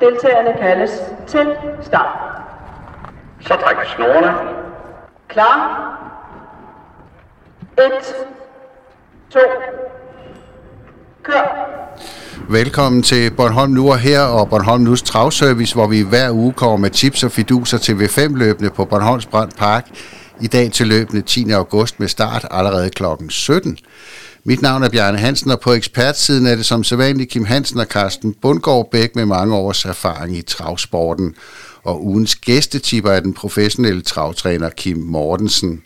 Deltagerne kaldes til start. Så træk snorene. Klar? 1, 2, kør. Velkommen til Bornholm Nu og her og Bornholm Nus Travservice, hvor vi hver uge kommer med tips og fiduser til V5-løbende på Bornholms Brand Park. I dag til løbende 10. august med start allerede kl. 17. Mit navn er Bjarne Hansen, og på ekspertsiden er det som sædvanligt Kim Hansen og Carsten Bundgaard Bæk med mange års erfaring i travsporten. Og ugens gæstetipper er den professionelle travtræner Kim Mortensen.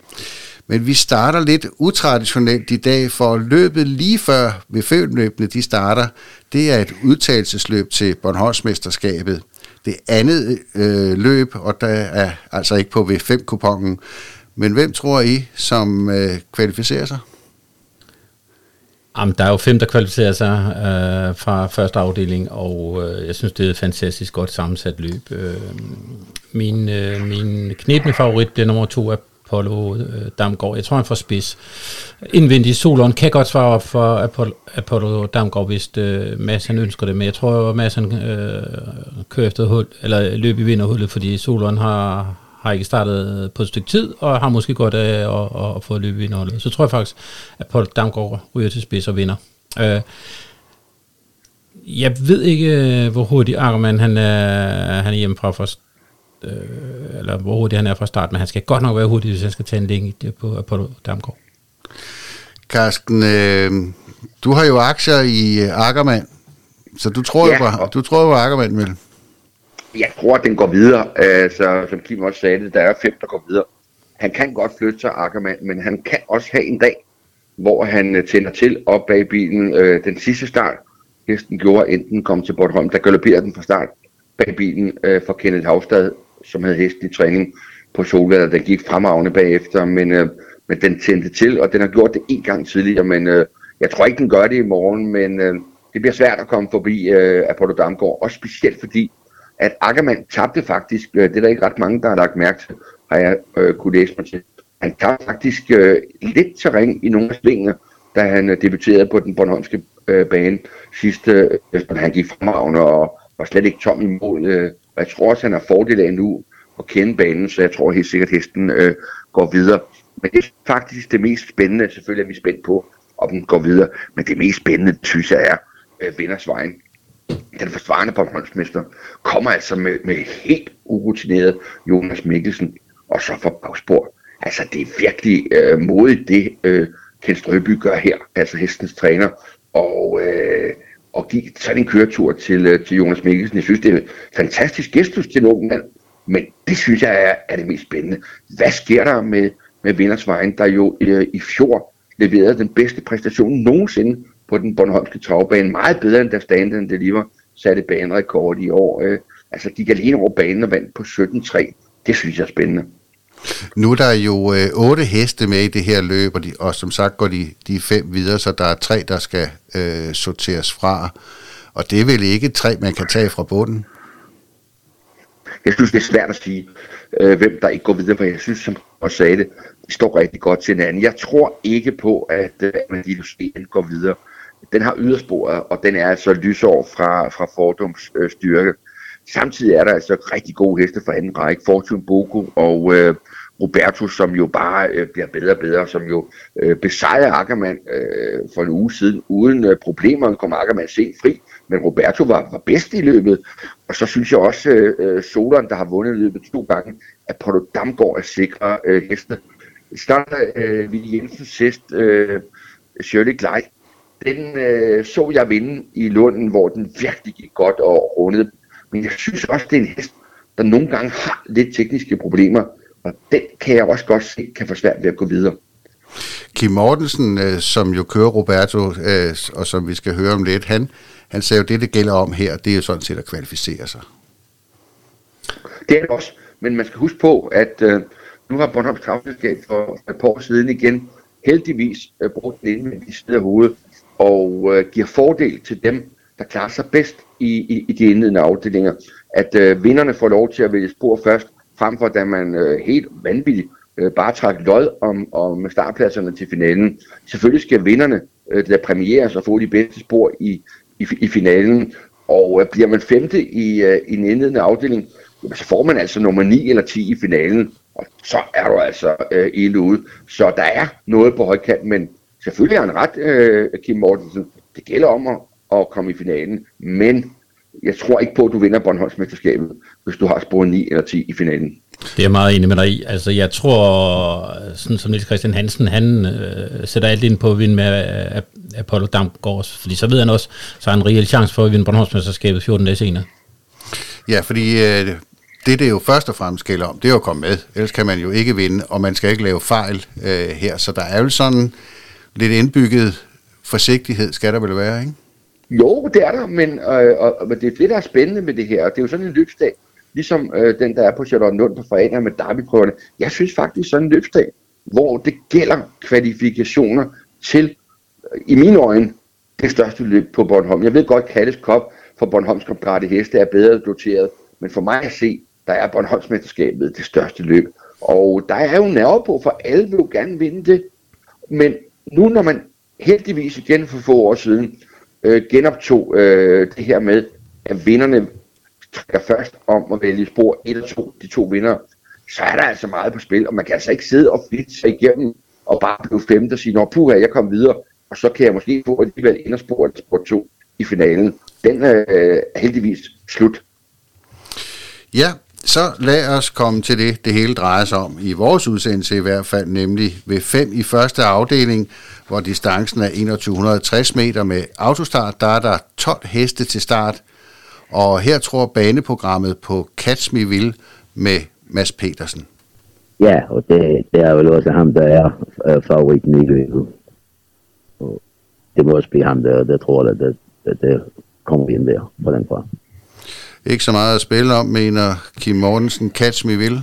Men vi starter lidt utraditionelt i dag, for løbet lige før ved følgeløbene, de starter, det er et udtagelsesløb til Bornholmsmesterskabet. Det andet øh, løb, og der er altså ikke på V5-kupongen. Men hvem tror I, som øh, kvalificerer sig? Jamen, der er jo fem, der kvalificerer sig øh, fra første afdeling, og øh, jeg synes, det er et fantastisk godt sammensat løb. Øh, min, øh, min knebende favorit bliver nummer to, Apollo øh, Damgaard. Jeg tror, han får spids. Indvendig Solon kan godt svare op for Apollo, Apollo Damgaard, hvis øh, Mads han ønsker det, men jeg tror, at Mads han øh, kører efter hul, eller løb i vinderhullet, fordi Solon har, har ikke startet på et stykke tid, og har måske godt af at, at, at få løb i vinderhullet. Så tror jeg faktisk, at Apollo Damgaard ryger til spids og vinder. Øh, jeg ved ikke, øh, hvor hurtigt Ackermann han er, han er hjemmefra for øh, eller hvor hurtigt han er fra start, men han skal godt nok være hurtig, hvis han skal tage en længe på Apollo Damgaard. Karsken, øh, du har jo aktier i Ackermann, så du tror ja, jo på, du tror på Ackermann, vel? Jeg tror, at den går videre. Altså, som Kim også sagde det, der er fem, der går videre. Han kan godt flytte sig, Ackermann, men han kan også have en dag, hvor han øh, tænder til op bag bilen. Øh, den sidste start, hesten gjorde, enten kom til Bornholm, der galopperede den fra start bag bilen øh, for Kenneth Havstad, som havde hesten i træning på Solvær, der gik fremragende bagefter, men, øh, men den tændte til, og den har gjort det en gang tidligere, men øh, jeg tror ikke, den gør det i morgen, men øh, det bliver svært at komme forbi øh, Apollo Damgaard, også specielt fordi, at Ackermann tabte faktisk, øh, det er der ikke ret mange, der har lagt mærke til, har jeg øh, kunne læse mig til. Han tabte faktisk øh, lidt terræn i nogle af svingene, da han øh, debuterede på den Bornholmske øh, bane sidste, øh, han gik fremragende og var slet ikke tom i mål. Øh, og jeg tror også, han har fordel af nu at kende banen, så jeg tror helt sikkert, at hesten øh, går videre. Men det er faktisk det mest spændende. Selvfølgelig er vi spændt på, om den går videre. Men det mest spændende, synes jeg, er øh, vindersvejen. Den forsvarende Bornholmsmester kommer altså med, med helt urutineret Jonas Mikkelsen, og så for bagspor. Altså, det er virkelig øh, modigt, det øh, Ken Strøby gør her, altså hestens træner. Og øh, og give sådan en køretur til, øh, til Jonas Mikkelsen. Jeg synes, det er en fantastisk gestus til nogen mand, men det synes jeg er, er det mest spændende. Hvad sker der med, med Vindersvejen, der jo øh, i fjor leverede den bedste præstation nogensinde på den Bornholmske travbane. Meget bedre end der Stand and Deliver satte banerekord i år. Øh, altså, de gik alene over banen og vandt på 17-3. Det synes jeg er spændende. Nu er der jo øh, otte heste med i det her løb, og, de, og som sagt går de, de fem videre, så der er tre, der skal øh, sorteres fra. Og det er vel ikke tre, man kan tage fra bunden? Jeg synes, det er svært at sige, øh, hvem der ikke går videre, for jeg synes, som jeg sagde det, de står rigtig godt til hinanden. Jeg tror ikke på, at øh, Sten går videre. Den har ydersporet, og den er altså lysår fra, fra Fordums øh, styrke. Samtidig er der altså rigtig gode heste for anden række, Fortune Boko og øh, Roberto, som jo bare øh, bliver bedre og bedre, som jo øh, besejrer Ackermann øh, for en uge siden. Uden øh, problemer kom Ackermann sent fri, men Roberto var, var bedst i løbet. Og så synes jeg også, øh, øh Solon, der har vundet løbet to gange, at Porto Damgaard er sikre øh, heste. Starter øh, Ville Jensens hest, øh, Shirley Glide, den øh, så jeg vinde i Lunden, hvor den virkelig gik godt og rundede. Men jeg synes også, det er en hest, der nogle gange har lidt tekniske problemer. Og den kan jeg også godt se, kan få svært ved at gå videre. Kim Mortensen, øh, som jo kører Roberto, øh, og som vi skal høre om lidt, han, han sagde jo, det, det gælder om her, det er jo sådan set at kvalificere sig. Det er det også, men man skal huske på, at øh, nu har Bornholms Travselskab for et par år siden igen heldigvis øh, brugt den i side af hovedet, og øh, giver fordel til dem, der klarer sig bedst i, i, i de indledende afdelinger. At øh, vinderne får lov til at vælge spor først, frem for da man øh, helt vanvittigt øh, bare trak lod om, om startpladserne til finalen. Selvfølgelig skal vinderne øh, der premieres og få de bedste spor i, i, i finalen, Og øh, bliver man femte i, øh, i en indledende afdeling, jamen, så får man altså nummer 9 eller 10 i finalen, og så er du altså øh, ilde ude. Så der er noget på højkant, men selvfølgelig har han ret, øh, Kim Mortensen. Det gælder om at, at komme i finalen, men jeg tror ikke på, at du vinder Bornholmsmesterskabet, hvis du har sporet 9 eller 10 i finalen. Det er jeg meget enig med dig i. Altså, jeg tror, sådan som Niels Christian Hansen, han øh, sætter alt ind på at vinde med øh, Apollo Damgaard, fordi så ved han også, så har han en reel chance for at vinde Bornholmsmesterskabet 14 dage senere. Ja, fordi øh, det, det jo først og fremmest gælder om, det er jo at komme med. Ellers kan man jo ikke vinde, og man skal ikke lave fejl øh, her. Så der er jo sådan lidt indbygget forsigtighed, skal der vel være, ikke? Jo, det er der, men, øh, og, og, det er det, der er spændende med det her. Det er jo sådan en løbsdag, ligesom øh, den, der er på Charlotte på foreninger med derbyprøverne. Jeg synes faktisk sådan en løbsdag, hvor det gælder kvalifikationer til, øh, i mine øjne, det største løb på Bornholm. Jeg ved godt, Kalles Kop for Bornholms Komparte Heste er bedre doteret, men for mig at se, der er Bornholmsmesterskabet det største løb. Og der er jo nerve på, for alle vil jo gerne vinde det. Men nu når man heldigvis igen for få år siden øh, genoptog øh, det her med, at vinderne trækker først om at vælge spor 1 og 2, de to vinder, så er der altså meget på spil, og man kan altså ikke sidde og flitte sig igennem og bare blive femte og sige, nå puha, jeg kom videre, og så kan jeg måske få alligevel ind og eller spor 2 i finalen. Den øh, er heldigvis slut. Ja, så lad os komme til det, det hele drejer sig om, i vores udsendelse i hvert fald, nemlig ved 5 i første afdeling, hvor distancen er 2160 meter med autostart. Der er der 12 heste til start, og her tror baneprogrammet på Catch Me Will med Mads Petersen. Ja, og det, det er vel også ham, der er øh, favoritten i løbet. Og det må også blive ham, der, der tror, at det, det, det kommer ind der på den fra. Ikke så meget at spille om, mener Kim Mortensen. Catch Me Will.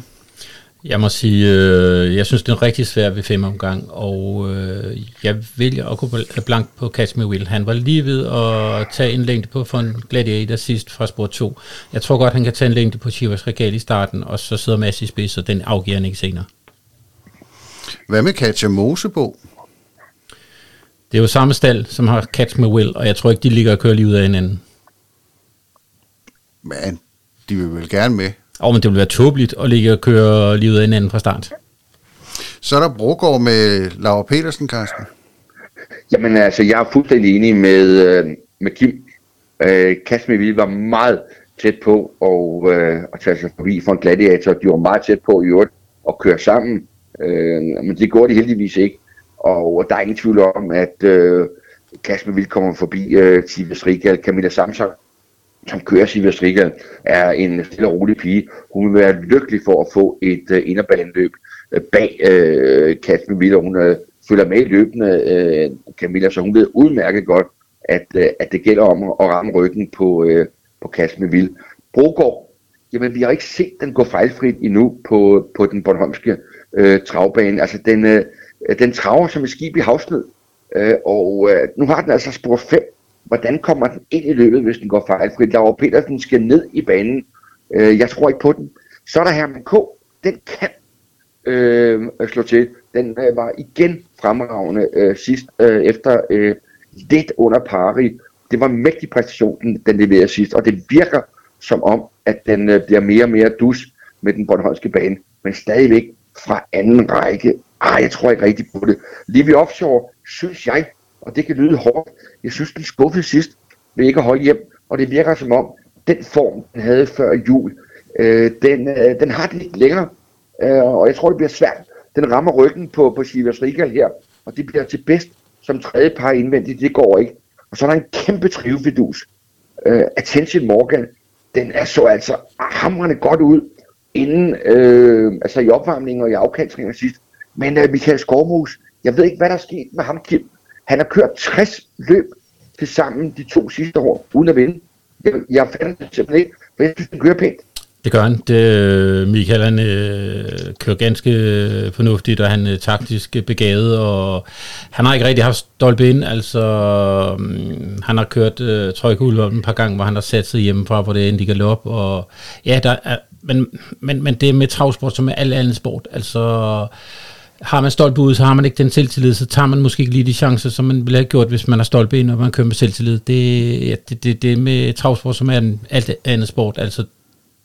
Jeg må sige, øh, jeg synes, det er rigtig svært ved fem omgang, og øh, jeg vælger at gå blank på Catch Me Will. Han var lige ved at tage en længde på for en Gladiator sidst fra spor 2. Jeg tror godt, han kan tage en længde på Chivas Regal i starten, og så sidder Mads i spids, og den afgiver han ikke senere. Hvad med Katja Mosebo? Det er jo samme stald, som har Catch Me Will, og jeg tror ikke, de ligger og kører lige ud af hinanden. Men de vil vel gerne med. Og men det vil være tåbeligt at ligge og køre lige ud af hinanden fra start. Så er der Brogård med Laura Petersen, Carsten. Jamen altså, jeg er fuldstændig enig med, øh, med Kim. Øh, Kasmir var meget tæt på at, øh, at tage sig forbi for en gladiator. De var meget tæt på i øvrigt at køre sammen. Øh, men det gjorde de heldigvis ikke. Og der er ingen tvivl om, at øh, Kasper vil komme forbi øh, Tivas Rigal, Camilla Samsung, som kører Silvia Strikker, er en stille og rolig pige. Hun vil være lykkelig for at få et øh, inderbaneløb øh, bag øh, Kasper Miller. Hun øh, følger med i løbende, øh, Camilla, så hun ved udmærket godt, at, øh, at det gælder om at ramme ryggen på, øh, på Kasper Vild. Brogård, jamen vi har ikke set den gå fejlfrit endnu på, på den Bornholmske øh, travbane. Altså den, øh, den traver som et skib i havsnød. Øh, og øh, nu har den altså spor 5. Hvordan kommer den ind i løbet, hvis den går fejlfrit? Laura Petersen skal ned i banen. Øh, jeg tror ikke på den. Så er der Herman K. Den kan øh, slå til. Den øh, var igen fremragende øh, sidst øh, efter øh, lidt under pari. Det var en mægtig præstation, den, den leverede sidst, og det virker som om, at den øh, bliver mere og mere dus med den Bornholmske bane, men stadigvæk fra anden række. Ej, jeg tror ikke rigtigt på det. Lige Offshore, synes jeg, og det kan lyde hårdt, jeg synes, den skuffede sidst ved ikke at holde hjem, og det virker som om, den form, den havde før jul, øh, den, øh, den har det ikke længere, øh, og jeg tror, det bliver svært. Den rammer ryggen på, på Sivas Rigal her, og det bliver til bedst som tredje par indvendigt, det går ikke. Og så er der en kæmpe trivevidus. Øh, Attention Morgan, den er så altså hamrende godt ud, inden, øh, altså i opvarmningen og i afkantringen sidst. Men øh, Michael Skormus, jeg ved ikke, hvad der er sket med ham, Kim. Han har kørt 60 løb til sammen de to sidste år, uden at vinde. Jeg, jeg fandt det simpelthen ikke, for jeg synes, han kører pænt. Det gør han. Det, øh, Michael han øh, kører ganske øh, fornuftigt, og han er taktisk begavet, og han har ikke rigtig haft stolpe ind. Altså, mm, han har kørt øh, trøjkulder et par gange, hvor han har sat sig hjemmefra, hvor det endelig op, og ja, der er, men, men, men det er med travsport som med al anden sport. Altså, har man stolpe ud, så har man ikke den selvtillid, så tager man måske ikke lige de chancer, som man ville have gjort, hvis man har stolpe ind, og man kører med selvtillid. Det, ja, det, det, det med travsport, som er en alt andet sport, altså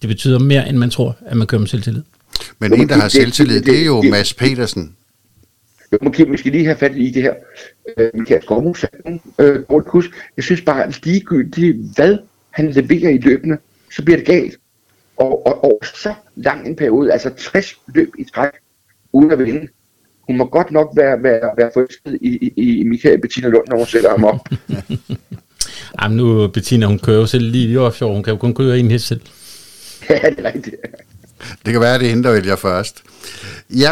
det betyder mere, end man tror, at man kører med selvtillid. Men en, der har selvtillid, det er jo Mads Petersen. Jeg må vi skal lige have fat i det her. Øh, Michael Skovmus, øh, jeg synes bare, at ligegyldigt, hvad han leverer i løbende, så bliver det galt. Og, og, og så lang en periode, altså 60 løb i træk, uden at vinde. Hun må godt nok være, være, være forelsket i, i, i Michael Bettina Lund, når hun sætter ham op. Jamen nu, Bettina, hun kører jo selv lige i offshore. Hun kan jo kun køre en hest selv. ja, det er rigtigt. Det kan være, det er hende, der vælger først. Ja,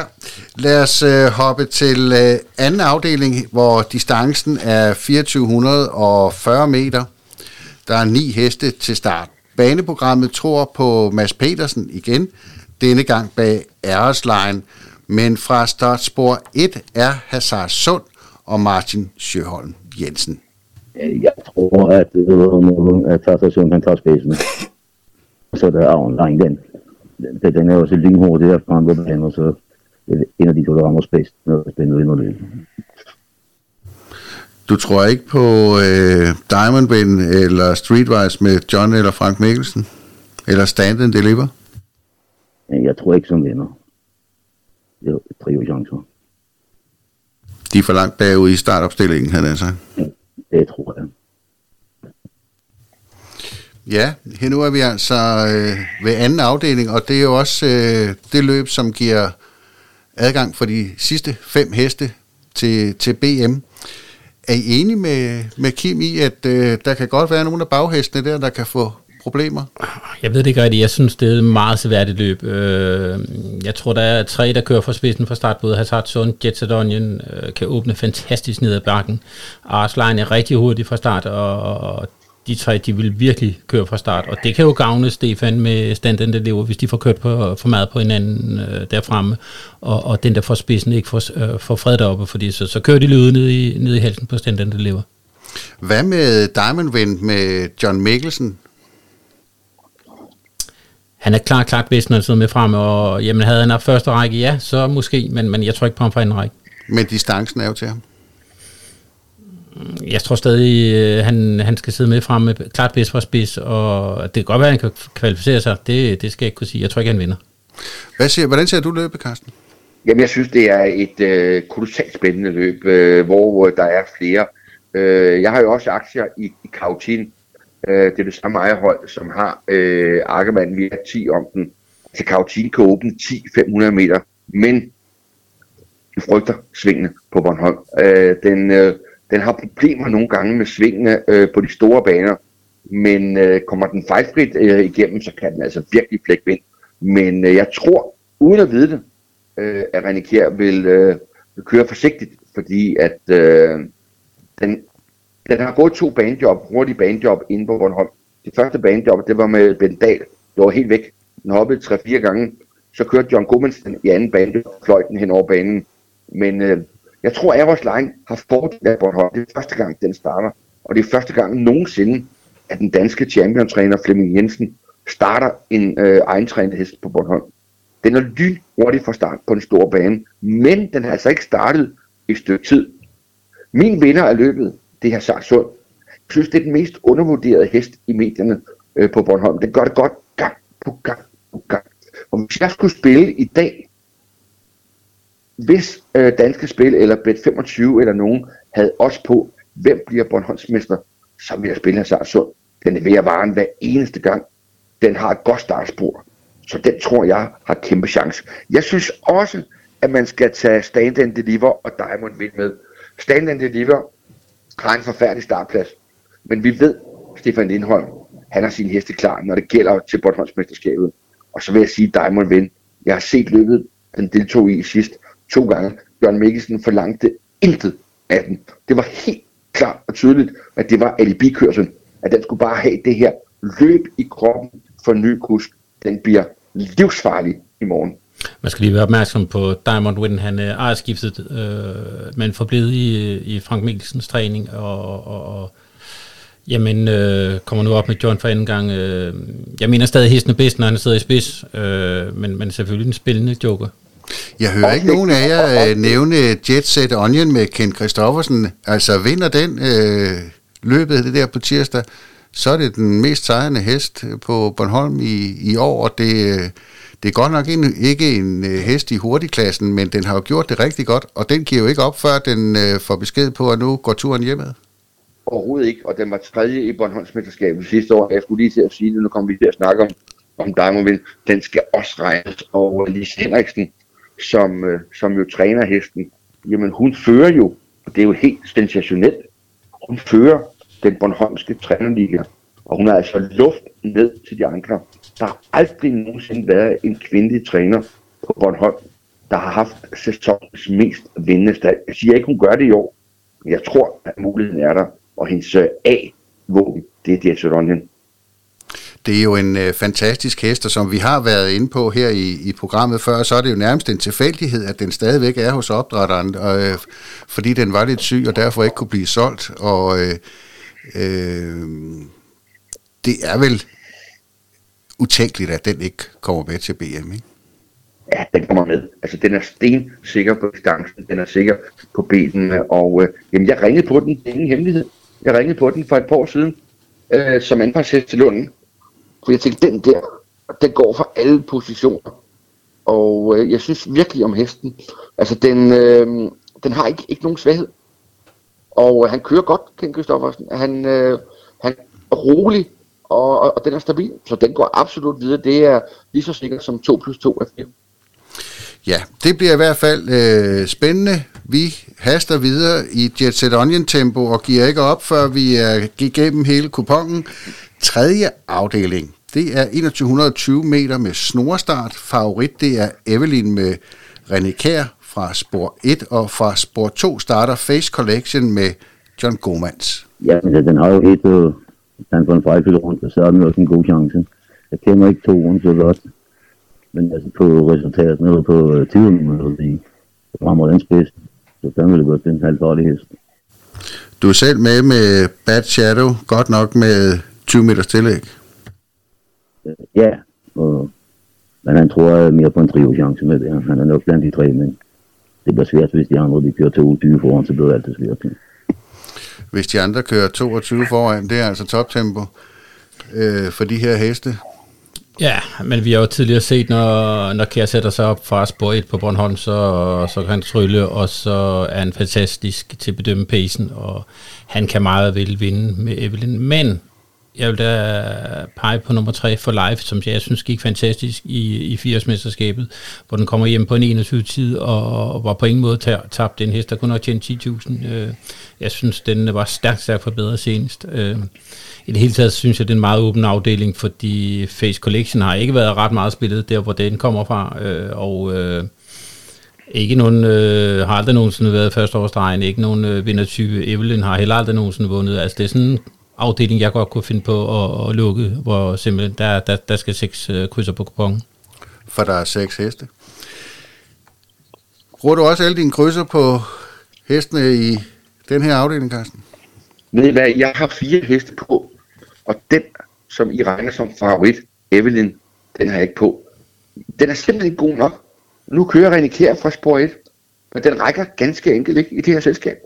lad os øh, hoppe til øh, anden afdeling, hvor distancen er 2440 meter. Der er ni heste til start. Baneprogrammet tror på Mads Petersen igen, denne gang bag Æreslejen, men fra startspor 1 er Hazard Sund og Martin Sjøholm Jensen. Jeg tror, at, øh, at Hazard Sund kan tage spidsen. Så der er online den. den. Den er også lynhurtig der frem på banen, så en af de to, der rammer spidsen, når den vinder løbet. Du tror ikke på øh, Diamond Bin eller Streetwise med John eller Frank Mikkelsen? Eller Stand and Deliver? Jeg tror ikke, som vinder. Det er tre chancer. De er for langt bagud i startopstillingen, havde jeg sagt. Det tror jeg. Ja, her nu er vi altså øh, ved anden afdeling, og det er jo også øh, det løb, som giver adgang for de sidste fem heste til, til BM. Er I enige med, med Kim i, at øh, der kan godt være nogle af baghestene der, der kan få problemer? Jeg ved det ikke rigtigt. Jeg synes, det er et meget seværdigt løb. Øh, jeg tror, der er tre, der kører fra spidsen fra start. Både Hazard Sund, Jet Onion øh, kan åbne fantastisk ned ad bakken. Arsline er rigtig hurtig fra start, og de tre, de vil virkelig køre fra start. Og det kan jo gavne Stefan med standen, der lever, hvis de får kørt på, for meget på hinanden øh, derfremme, og, og den der får spidsen ikke får, øh, får fred deroppe, fordi så, så kører de løde ned i, ned i halsen på standen, der lever. Hvad med Diamond Wind med John Mikkelsen? Han er klart, klart bedst, når han sidder med frem, og jamen, havde han haft første række, ja, så måske, men, men jeg tror ikke på ham fra anden række. Men distancen er jo til ham jeg tror stadig, øh, han, han skal sidde med frem med klart bedst fra spids, og det kan godt være, at han kan kvalificere sig. Det, det skal jeg ikke kunne sige. Jeg tror ikke, han vinder. Hvad siger, hvordan ser du løbet, Carsten? Jamen, jeg synes, det er et øh, kolossalt spændende løb, øh, hvor der er flere. Øh, jeg har jo også aktier i, i Kautin. Øh, det er det samme ejerhold, som har øh, Arkemann. via 10 om den. Så Kautin kan åbne 10-500 meter, men de frygter svingene på Bornholm. Øh, den... Øh, den har problemer nogle gange med svingene øh, på de store baner, men øh, kommer den fejlfrit øh, igennem, så kan den altså virkelig flække vind. Men øh, jeg tror, uden at vide det, øh, at René Kjær vil, øh, vil køre forsigtigt, fordi at øh, den, den har gået to banejob, hurtige banejob inde på Bornholm. Det første banejob, det var med Ben Dahl. Det var helt væk. Den hoppede tre-fire gange. Så kørte John Gummensen i anden bane, fløjt den hen over banen. Men øh, jeg tror, Aros Line har fordel af Bornholm. Det er første gang, den starter. Og det er første gang nogensinde, at den danske championtræner Flemming Jensen starter en øh, egentrænet hest på Bornholm. Den er lyn hurtigt fra start på en stor bane, men den har altså ikke startet i et stykke tid. Min vinder af løbet, det er Sart Sund. Jeg synes, det er den mest undervurderede hest i medierne øh, på Bornholm. Den gør det godt gang på gang på gang. Og hvis jeg skulle spille i dag, hvis øh, Danske Spil eller Bet25 eller nogen havde os på, hvem bliver Bornholmsmester, så vil jeg spille her Sund. Den er ved at varen hver eneste gang. Den har et godt startspor. Så den tror jeg har kæmpe chance. Jeg synes også, at man skal tage Stand and Deliver og Diamond Vind med. Stand and Deliver har en forfærdelig startplads. Men vi ved, Stefan Lindholm, han har sin heste klar, når det gælder til Bornholmsmesterskabet. Og så vil jeg sige Diamond vinde. Jeg har set løbet, den deltog i sidst to gange. Jørgen Mikkelsen forlangte intet af den. Det var helt klart og tydeligt, at det var alibikørselen. At den skulle bare have det her løb i kroppen for ny kusk. Den bliver livsfarlig i morgen. Man skal lige være opmærksom på Diamond Win. Han er ejerskiftet, øh, men forblevet i, i Frank Mikkelsens træning, og, og, og jamen, øh, kommer nu op med John for anden gang. Øh, jeg mener stadig, at hesten er bedst, når han sidder i spids, øh, men, men selvfølgelig en spillende joker. Jeg hører ikke nogen af jer øh, nævne Jet Set Onion med Ken Christoffersen. Altså vinder den øh, løbet det der på tirsdag, så er det den mest sejrende hest på Bornholm i, i år, og det, øh, det er godt nok en, ikke en øh, hest i hurtigklassen, men den har jo gjort det rigtig godt, og den giver jo ikke op, før den øh, får besked på, at nu går turen hjemad. Overhovedet ikke, og den var tredje i Bornholmsmesterskabet sidste år. Jeg skulle lige til at sige det, nu kommer vi til at snakke om, om Diamond Den skal også regnes, og Lise Henriksen, som, øh, som jo træner hesten, jamen hun fører jo, og det er jo helt sensationelt, hun fører den Bornholmske trænerliga, og hun har altså luft ned til de andre. Der har aldrig nogensinde været en kvindelig træner på Bornholm, der har haft sæsonens mest vindende stald. Jeg siger ikke, hun gør det i år, men jeg tror, at muligheden er der, og hendes A-våben, det er Diaceronien. Det er jo en øh, fantastisk hest, og som vi har været inde på her i, i programmet før, så er det jo nærmest en tilfældighed, at den stadigvæk er hos opdrætteren, og, øh, fordi den var lidt syg og derfor ikke kunne blive solgt. Og øh, øh, det er vel utænkeligt, at den ikke kommer med til BM, ikke? Ja, den kommer med. Altså, den er sten sikker på distancen, den er sikker på benene, og øh, jamen, jeg ringede på den, det er ingen hemmelighed. Jeg ringede på den for et par år siden, øh, som anpartshest til Lunden, for jeg tænkte, den der, den går for alle positioner. Og øh, jeg synes virkelig om hesten. Altså, den, øh, den har ikke, ikke nogen svaghed. Og øh, han kører godt, Ken Kristoffersen. Han, øh, han er rolig, og, og, og den er stabil. Så den går absolut videre. Det er lige så sikkert som 2 plus 2 er 4. Ja, det bliver i hvert fald øh, spændende. Vi haster videre i Jet Set Onion tempo og giver ikke op, før vi er igennem hele kupongen. Tredje afdeling, det er 2120 meter med snorstart. Favorit, det er Evelyn med René Kær fra spor 1, og fra spor 2 starter Face Collection med John Gomans. Ja, men den har jo helt den på en fejlfyldt rundt, så er den også en god chance. Jeg kender ikke to rundt så godt, men altså på resultatet, eller på øh, tiden, så rammer den spids. Så den ville godt den halvfarlig hest. Du er selv med med Bad Shadow, godt nok med 20 meters tillæg. Ja, og, men han tror jeg mere på en trio-chance med det. Han er nok blandt de tre, men det bliver svært, hvis de andre de kører 22 foran, så bliver det altid svært. Hvis de andre kører 22 foran, det er altså toptempo øh, for de her heste. Ja, men vi har jo tidligere set, når, når Kjær sætter sig op fra spor 1 på Bornholm, så, så kan han trylle, og så er han fantastisk til at bedømme pacen, og han kan meget vel vinde med Evelyn. Men jeg vil da pege på nummer 3 for live, som jeg synes gik fantastisk i, i 80-mesterskabet, hvor den kommer hjem på en 21 tid og, og var på ingen måde tabt den hest, der kunne nok tjene 10.000. Øh, jeg synes, den var stærkt, stærkt forbedret senest. Øh, I det hele taget synes jeg, det er en meget åben afdeling, fordi Face Collection har ikke været ret meget spillet der, hvor den kommer fra, øh, og... Øh, ikke nogen, øh, har aldrig nogensinde været første årsdrejen, ikke nogen øh, vindertype. Evelyn har heller aldrig nogensinde vundet. Altså det er sådan afdeling, jeg godt kunne finde på at, at lukke, hvor simpelthen der, der, der skal seks uh, krydser på kupongen. For der er seks heste. Bruger du også alle dine krydser på hestene i den her afdeling, Carsten? Ved I hvad, jeg har fire heste på, og den, som I regner som favorit, Evelyn, den har jeg ikke på. Den er simpelthen ikke god nok. Nu kører René Kjær fra spor 1, men den rækker ganske enkelt ikke i det her selskab.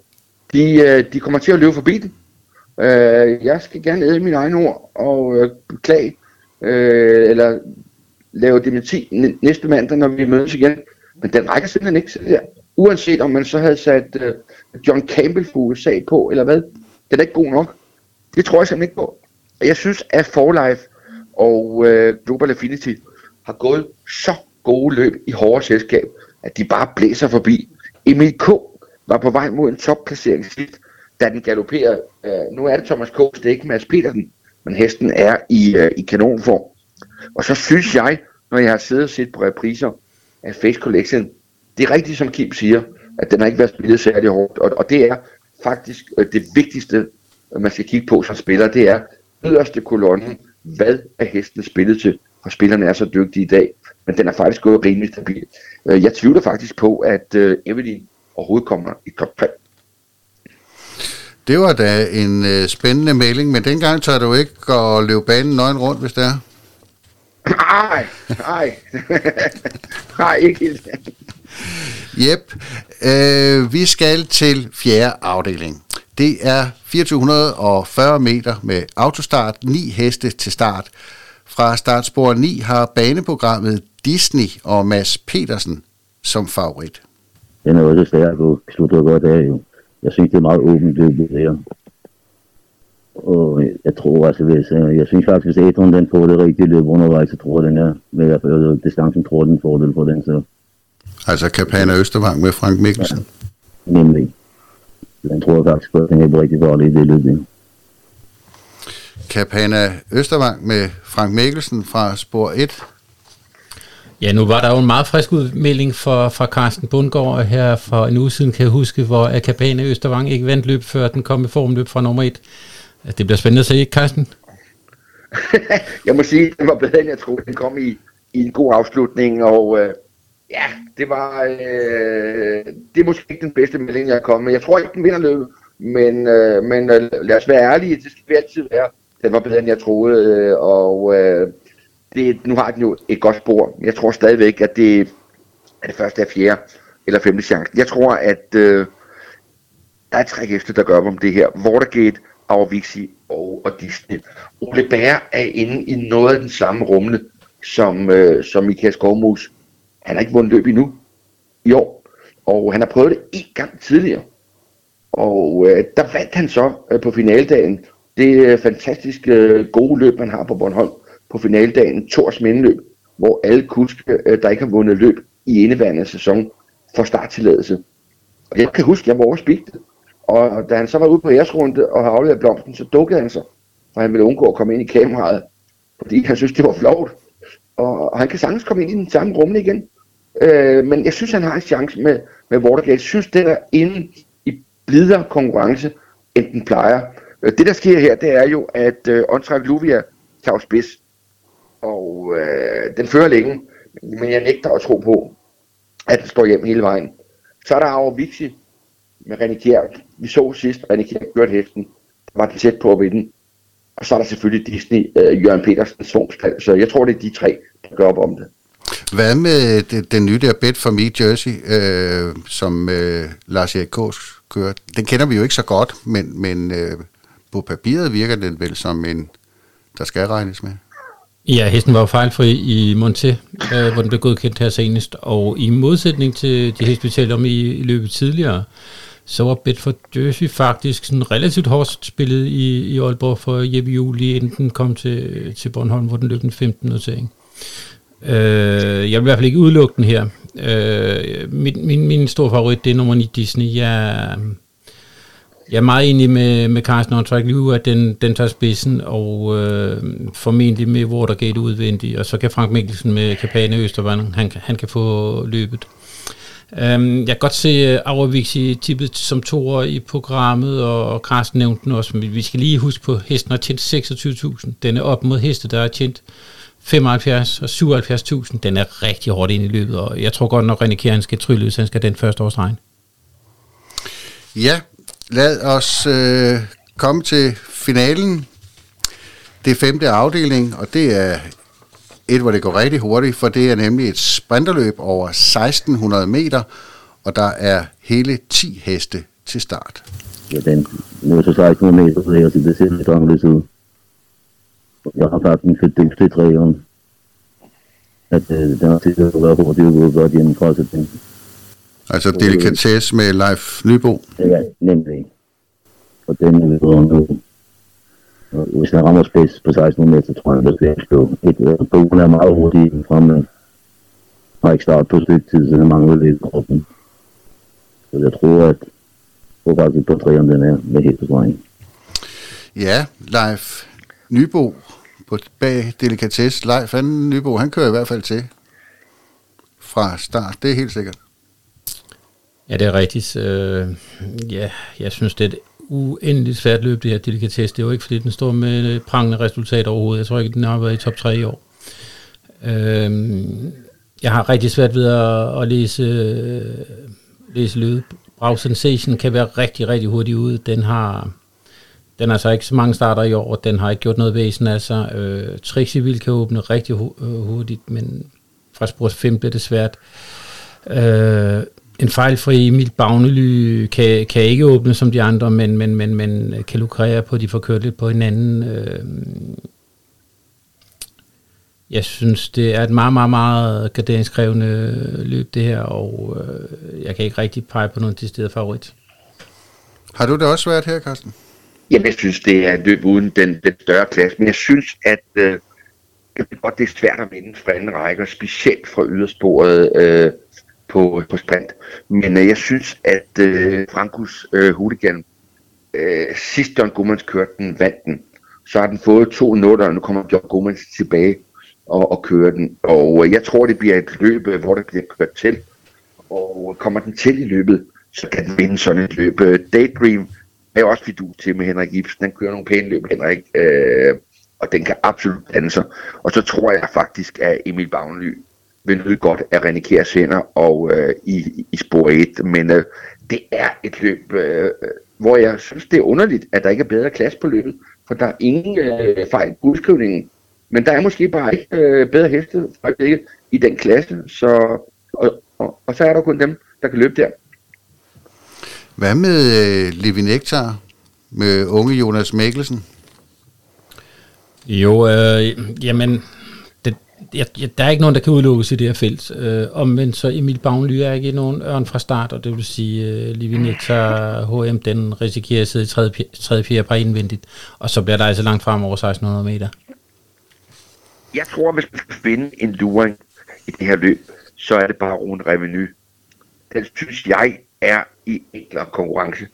De, øh, de kommer til at løbe forbi den. Øh, jeg skal gerne æde mine egne ord og øh, beklage, øh, eller lave dementi næste mandag, når vi mødes igen. Men den rækker simpelthen ikke til det der. Uanset om man så havde sat øh, John Campbell sag USA på, eller hvad. Den er ikke god nok. Det tror jeg simpelthen ikke på. Jeg synes, at For Life og øh, Global Affinity har gået så gode løb i hårde selskab, at de bare blæser forbi. Emil K. var på vej mod en topplacering sidst, da den galopperede. Øh, nu er det Thomas K. det er ikke Mads Petersen, men hesten er i, øh, i kanonform. Og så synes jeg, når jeg har siddet og set på repriser af Face Collection, det er rigtigt, som Kim siger, at den har ikke været spillet særlig hårdt. Og, og det er faktisk øh, det vigtigste, øh, man skal kigge på som spiller, det er yderste kolonne. Hvad er hesten spillet til? For spillerne er så dygtige i dag, men den er faktisk gået rimelig stabil. Øh, jeg tvivler faktisk på, at øh, Evelyn overhovedet kommer i top 3. Det var da en øh, spændende melding, men dengang tør du ikke at løbe banen nøgen rundt, hvis det er? Nej, nej. nej, ikke helt. Yep. Øh, vi skal til fjerde afdeling. Det er 2440 meter med autostart, 9 heste til start. Fra startspor 9 har baneprogrammet Disney og Mads Petersen som favorit. Den er også stærk og slutter godt af jo. Jeg synes, det er meget åbent det her. Og jeg tror altså, hvis, øh, jeg synes faktisk, hvis Adrian den får det rigtige løb undervejs, så tror jeg, den er, med at føre distancen, tror den fordel på den, så Altså Kapana Østervang med Frank Mikkelsen. nemlig. Den tror jeg faktisk på, at den er rigtig farlig i det løb. ja. Kapana Østervang med Frank Mikkelsen fra spor 1. Ja, nu var der jo en meget frisk udmelding fra, fra Carsten Bundgaard her for en uge siden, kan jeg huske, hvor Akabane Østervang ikke vandt løb, før den kom i formløb fra nummer 1. Det bliver spændende at se, ikke Carsten? jeg må sige, den var bedre, end jeg troede. Den kom i, i en god afslutning, og øh, ja, det var... Øh, det er måske ikke den bedste melding, jeg har kommet. Jeg tror ikke, den vinder løbet, men, øh, men øh, lad os være ærlige, det skal vi altid være. Den var bedre, end jeg troede, øh, og øh, det, nu har den jo et godt spor. Jeg tror stadigvæk, at det er det første, af fjerde eller femte chance. Jeg tror, at øh, der er tre gæster, der gør op om det her. Watergate, Aurvixi og, og Disney. Ole Bær er inde i noget af den samme rumle som, øh, som Michael Skovmus. Han har ikke vundet løb endnu i år, og han har prøvet det en gang tidligere. Og øh, der vandt han så øh, på finaldagen det øh, fantastisk øh, gode løb, man har på Bornholm på finaldagen, Tors Mindeløb, hvor alle kuske, øh, der ikke har vundet løb i indeværende sæson, får starttilladelse. Og jeg kan huske, jeg var overspigtet. og da han så var ude på æresrunde og havde afleveret blomsten, så dukkede han sig, for han ville undgå at komme ind i kameraet, fordi han synes, det var flovt. Og, og han kan sagtens komme ind i den samme rumle igen. Øh, men jeg synes, han har en chance med, med Watergate. Jeg synes, det er inde i blidere konkurrence, end den plejer. Øh, det, der sker her, det er jo, at øh, Ontrak Luvia tager spids. Og øh, den fører længe, men jeg nægter at tro på, at den står hjem hele vejen. Så er der Aarhus Vixi med René Kjær. Vi så sidst, René Kjær kørte hesten. Der var det tæt på at vinde. Og så er der selvfølgelig Disney, øh, Jørgen Petersen, Svongspald. Så jeg tror, det er de tre, der gør op om det. Hvad med det, den nye der Bet for Me Jersey, øh, som øh, Lars Erik Kås kører? Den kender vi jo ikke så godt, men, men øh, på papiret virker den vel som en, der skal regnes med. Ja, hesten var jo fejlfri i Monté, øh, hvor den blev godkendt her senest, og i modsætning til de heste, vi talte om i, i løbet tidligere, så var Bedford Jersey faktisk sådan relativt hårdt spillet i, i Aalborg for Jeppe Juli, inden den kom til, til Bornholm, hvor den løb den 15. notering. Øh, jeg vil i hvert fald ikke udelukke den her. Øh, min, min, min store favorit, det er nummer 9 Disney. Jeg, jeg er meget enig med, med Carsten on Track Live, at den, den tager spidsen, og øh, formentlig med Watergate udvendigt, og så kan Frank Mikkelsen med Kapane Østervand, han, han kan få løbet. Um, jeg kan godt se øh, uh, Aurovixi tippet som toer i programmet, og, og Carsten nævnte den også, men vi skal lige huske på, at hesten har tjent 26.000. Den er op mod heste, der har tjent 75 og 77.000. Den er rigtig hårdt ind i løbet, og jeg tror godt, når René Kjær, skal trylle, så han skal den første års regn. Ja, lad os øh, komme til finalen. Det er femte afdeling, og det er et, hvor det går rigtig hurtigt, for det er nemlig et sprinterløb over 1600 meter, og der er hele 10 heste til start. Ja, den, nu så 1600 meter, så jeg det ser lidt anderledes ud. Jeg har faktisk fedt dybt i træeren. At øh, den har tidligere været være hurtigt ud godt hjemmefra, så den, Altså delikatesse med Leif Nybo. Ja, nemlig. Og den er videre nu. Hvis han rammer spids på 1600 meter, tror jeg, at det skal slå. Et, øh, Bogen er meget hurtig frem, men har ikke startet på stykke tid, så den mangler lidt kroppen. Så jeg tror, at på faktisk på træerne, den er med helt stregen. Ja, Leif Nybo på bag delikatesse. Leif han, Nybo, han kører i hvert fald til fra start, det er helt sikkert. Ja, det er rigtigt. Øh, ja, jeg synes, det er et uendeligt svært løb, det her delikatesse. Det er jo ikke, fordi den står med prangende resultat overhovedet. Jeg tror ikke, den har været i top 3 i år. Øh, jeg har rigtig svært ved at, at læse, læse løbet. Brav Sensation kan være rigtig, rigtig hurtig ude. Den har, den har så ikke så mange starter i år, og den har ikke gjort noget væsen af sig. Øh, Trixie vil kan åbne rigtig hu- øh, hurtigt, men fra spor 5 bliver det svært. Øh, en fejlfri Emil Bagnely kan, kan ikke åbne som de andre, men, men, men, men kan lukrere på, at de får kørt lidt på hinanden. Øh, jeg synes, det er et meget, meget, meget garderingskrævende løb, det her, og øh, jeg kan ikke rigtig pege på nogen til stedet favorit. Har du det også svært her, Carsten? Jamen, jeg synes, det er et løb uden den, den større klasse, men jeg synes, at øh, det er godt, det er svært at vinde fra anden række, specielt fra ydersporet øh, på, øh, på sprint. Men øh, jeg synes, at øh, Frankus øh, Hooligan, øh, sidst John Gummans kørte den, vandt den. Så har den fået to nuller, og nu kommer John Gummans tilbage og, og kører den. Og øh, jeg tror, det bliver et løb, øh, hvor der bliver kørt til. Og øh, kommer den til i løbet, så kan den vinde sådan et løb. Daydream er jo også fidu til med Henrik Ibsen. Den kører nogle pæne løb, Henrik. Øh, og den kan absolut danse. Og så tror jeg faktisk, at Emil Bagnly vil nyde godt af René Kjærs hænder og øh, i, i spor 1. Men øh, det er et løb, øh, hvor jeg synes, det er underligt, at der ikke er bedre klasse på løbet. For der er ingen øh, fejl på udskrivningen. Men der er måske bare ikke øh, bedre heste ikke, i den klasse. Så, og, og, og så er der kun dem, der kan løbe der. Hvad med øh, Levi Nektar med unge Jonas Mikkelsen? Jo, øh, jamen, jeg, jeg, der er ikke nogen, der kan udelukkes i det her felt. Øh, omvendt så Emil Bagnly er ikke nogen ørn fra start, og det vil sige, øh, Livinetta HM, den risikerer at sidde i tredje, tredje fjerde par indvendigt, og så bliver der altså langt frem over 1600 meter. Jeg tror, hvis man skal finde en luring i det her løb, så er det bare Rune Reveny. Den synes jeg er i enklere konkurrence,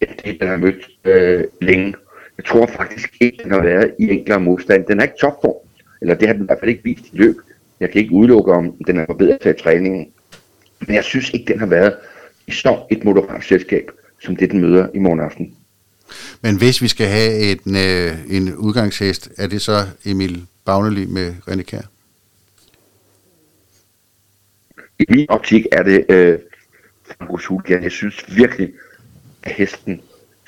end det, den har mødt øh, længe. Jeg tror faktisk ikke, den har været i enklere modstand. Den er ikke topform, eller det har den i hvert fald ikke vist i løb. Jeg kan ikke udelukke, om den er forbedret til træningen. Men jeg synes ikke, den har været i så et moderat selskab, som det den møder i morgen aften. Men hvis vi skal have et, øh, en udgangshest, er det så Emil Bagnely med René Kjær? I min optik er det øh, Hulgan. Jeg synes virkelig, at hesten,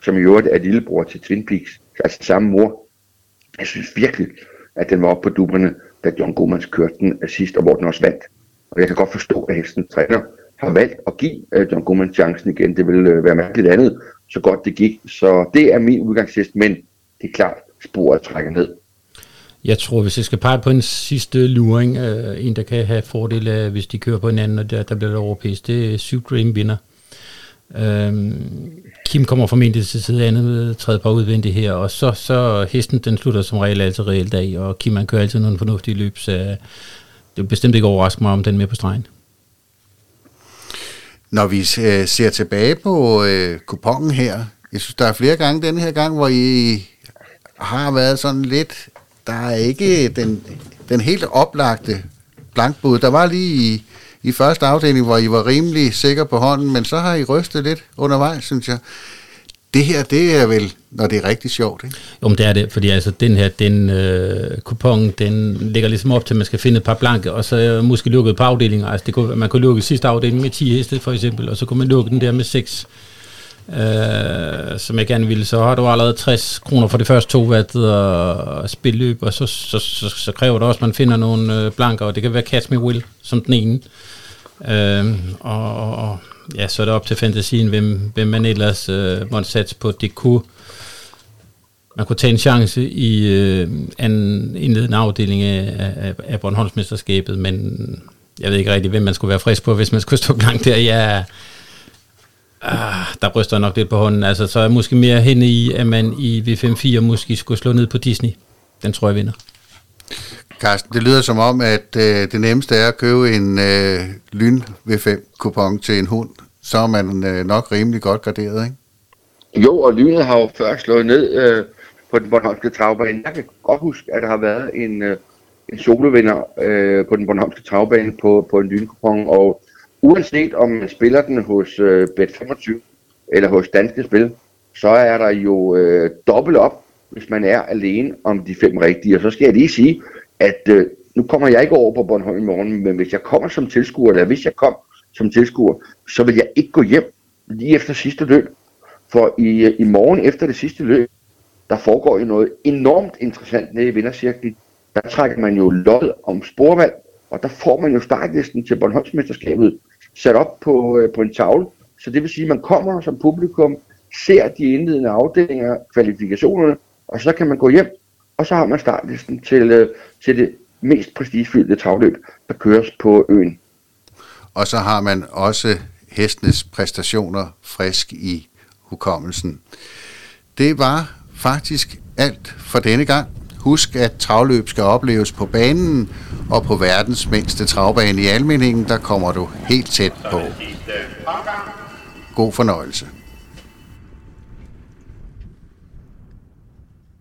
som i øvrigt er lillebror til Twin Peaks, altså samme mor, jeg synes virkelig, at den var oppe på dubberne, da John Gomans kørte den sidst, og hvor den også vandt. Og jeg kan godt forstå, at hesten træner har valgt at give øh, John Gomans chancen igen. Det ville øh, være mærkeligt andet, så godt det gik. Så det er min udgangshest, men det er klart, sporet trækker ned. Jeg tror, hvis jeg skal pege på en sidste luring, øh, en der kan have fordel af, hvis de kører på hinanden, og der, der bliver der europæisk, det er syv Dream vinder. Øhm, Kim kommer formentlig til side andet træder tredje par udvendigt her, og så, så hesten den slutter som regel altid reelt af, og Kim han kører altid nogle fornuftige løb, så det vil bestemt ikke overraske mig, om den er med på stregen. Når vi øh, ser tilbage på øh, kupongen her, jeg synes, der er flere gange den her gang, hvor I har været sådan lidt der er ikke den, den helt oplagte blankbud. Der var lige i, i første afdeling, hvor I var rimelig sikre på hånden, men så har I rystet lidt undervejs, synes jeg. Det her, det er vel, når det er rigtig sjovt, ikke? Jo, men det er det, fordi altså den her, den øh, kupon, den ligger ligesom op til, at man skal finde et par blanke, og så øh, måske lukke et par afdelinger. Altså det kunne, man kunne lukke sidste afdeling med 10 heste, for eksempel, og så kunne man lukke den der med 6 øh, som jeg gerne ville, så har du allerede 60 kroner for de første to vattet og spilløb, og så, så, så, så kræver det også, at man finder nogle øh, blanker, og det kan være Catch Me Will som den ene. Øh, og, og ja, så er det op til fantasien, hvem, hvem man ellers øh, måtte satse på. Det kunne, man kunne tage en chance i øh, en indledende afdeling af, af, af Bornholmsmesterskabet, men jeg ved ikke rigtig, hvem man skulle være frisk på, hvis man skulle stå blank der. Jeg, Ah, der ryster nok lidt på hånden. Altså, så er jeg måske mere hen i, at man i V5-4 måske skulle slå ned på Disney. Den tror jeg vinder. Carsten, det lyder som om, at øh, det nemmeste er at købe en øh, lyn V5-kupon til en hund. Så er man øh, nok rimelig godt garderet, ikke? Jo, og lynet har jo før slået ned øh, på den Bornholmske travbane. Jeg kan godt huske, at der har været en, øh, en solovinder øh, på den Bornholmske travbane på, på en lynkupon, og uanset om man spiller den hos øh, Bet25 eller hos Danske Spil, så er der jo øh, dobbelt op, hvis man er alene om de fem rigtige. Og så skal jeg lige sige, at øh, nu kommer jeg ikke over på Bornholm i morgen, men hvis jeg kommer som tilskuer, eller hvis jeg kom som tilskuer, så vil jeg ikke gå hjem lige efter sidste løb. For i, øh, i morgen efter det sidste løb, der foregår jo noget enormt interessant nede i vindercirklen. Der trækker man jo lod om sporvalg, og der får man jo startlisten til Bornholmsmesterskabet sat op på, øh, på en tavle. Så det vil sige, at man kommer som publikum, ser de indledende afdelinger, kvalifikationerne, og så kan man gå hjem, og så har man startlisten til, øh, til det mest prestigefyldte travløb, der køres på øen. Og så har man også hestenes præstationer frisk i hukommelsen. Det var faktisk alt for denne gang. Husk, at travløb skal opleves på banen, og på verdens mindste travbane i Almeningen, der kommer du helt tæt på. God fornøjelse.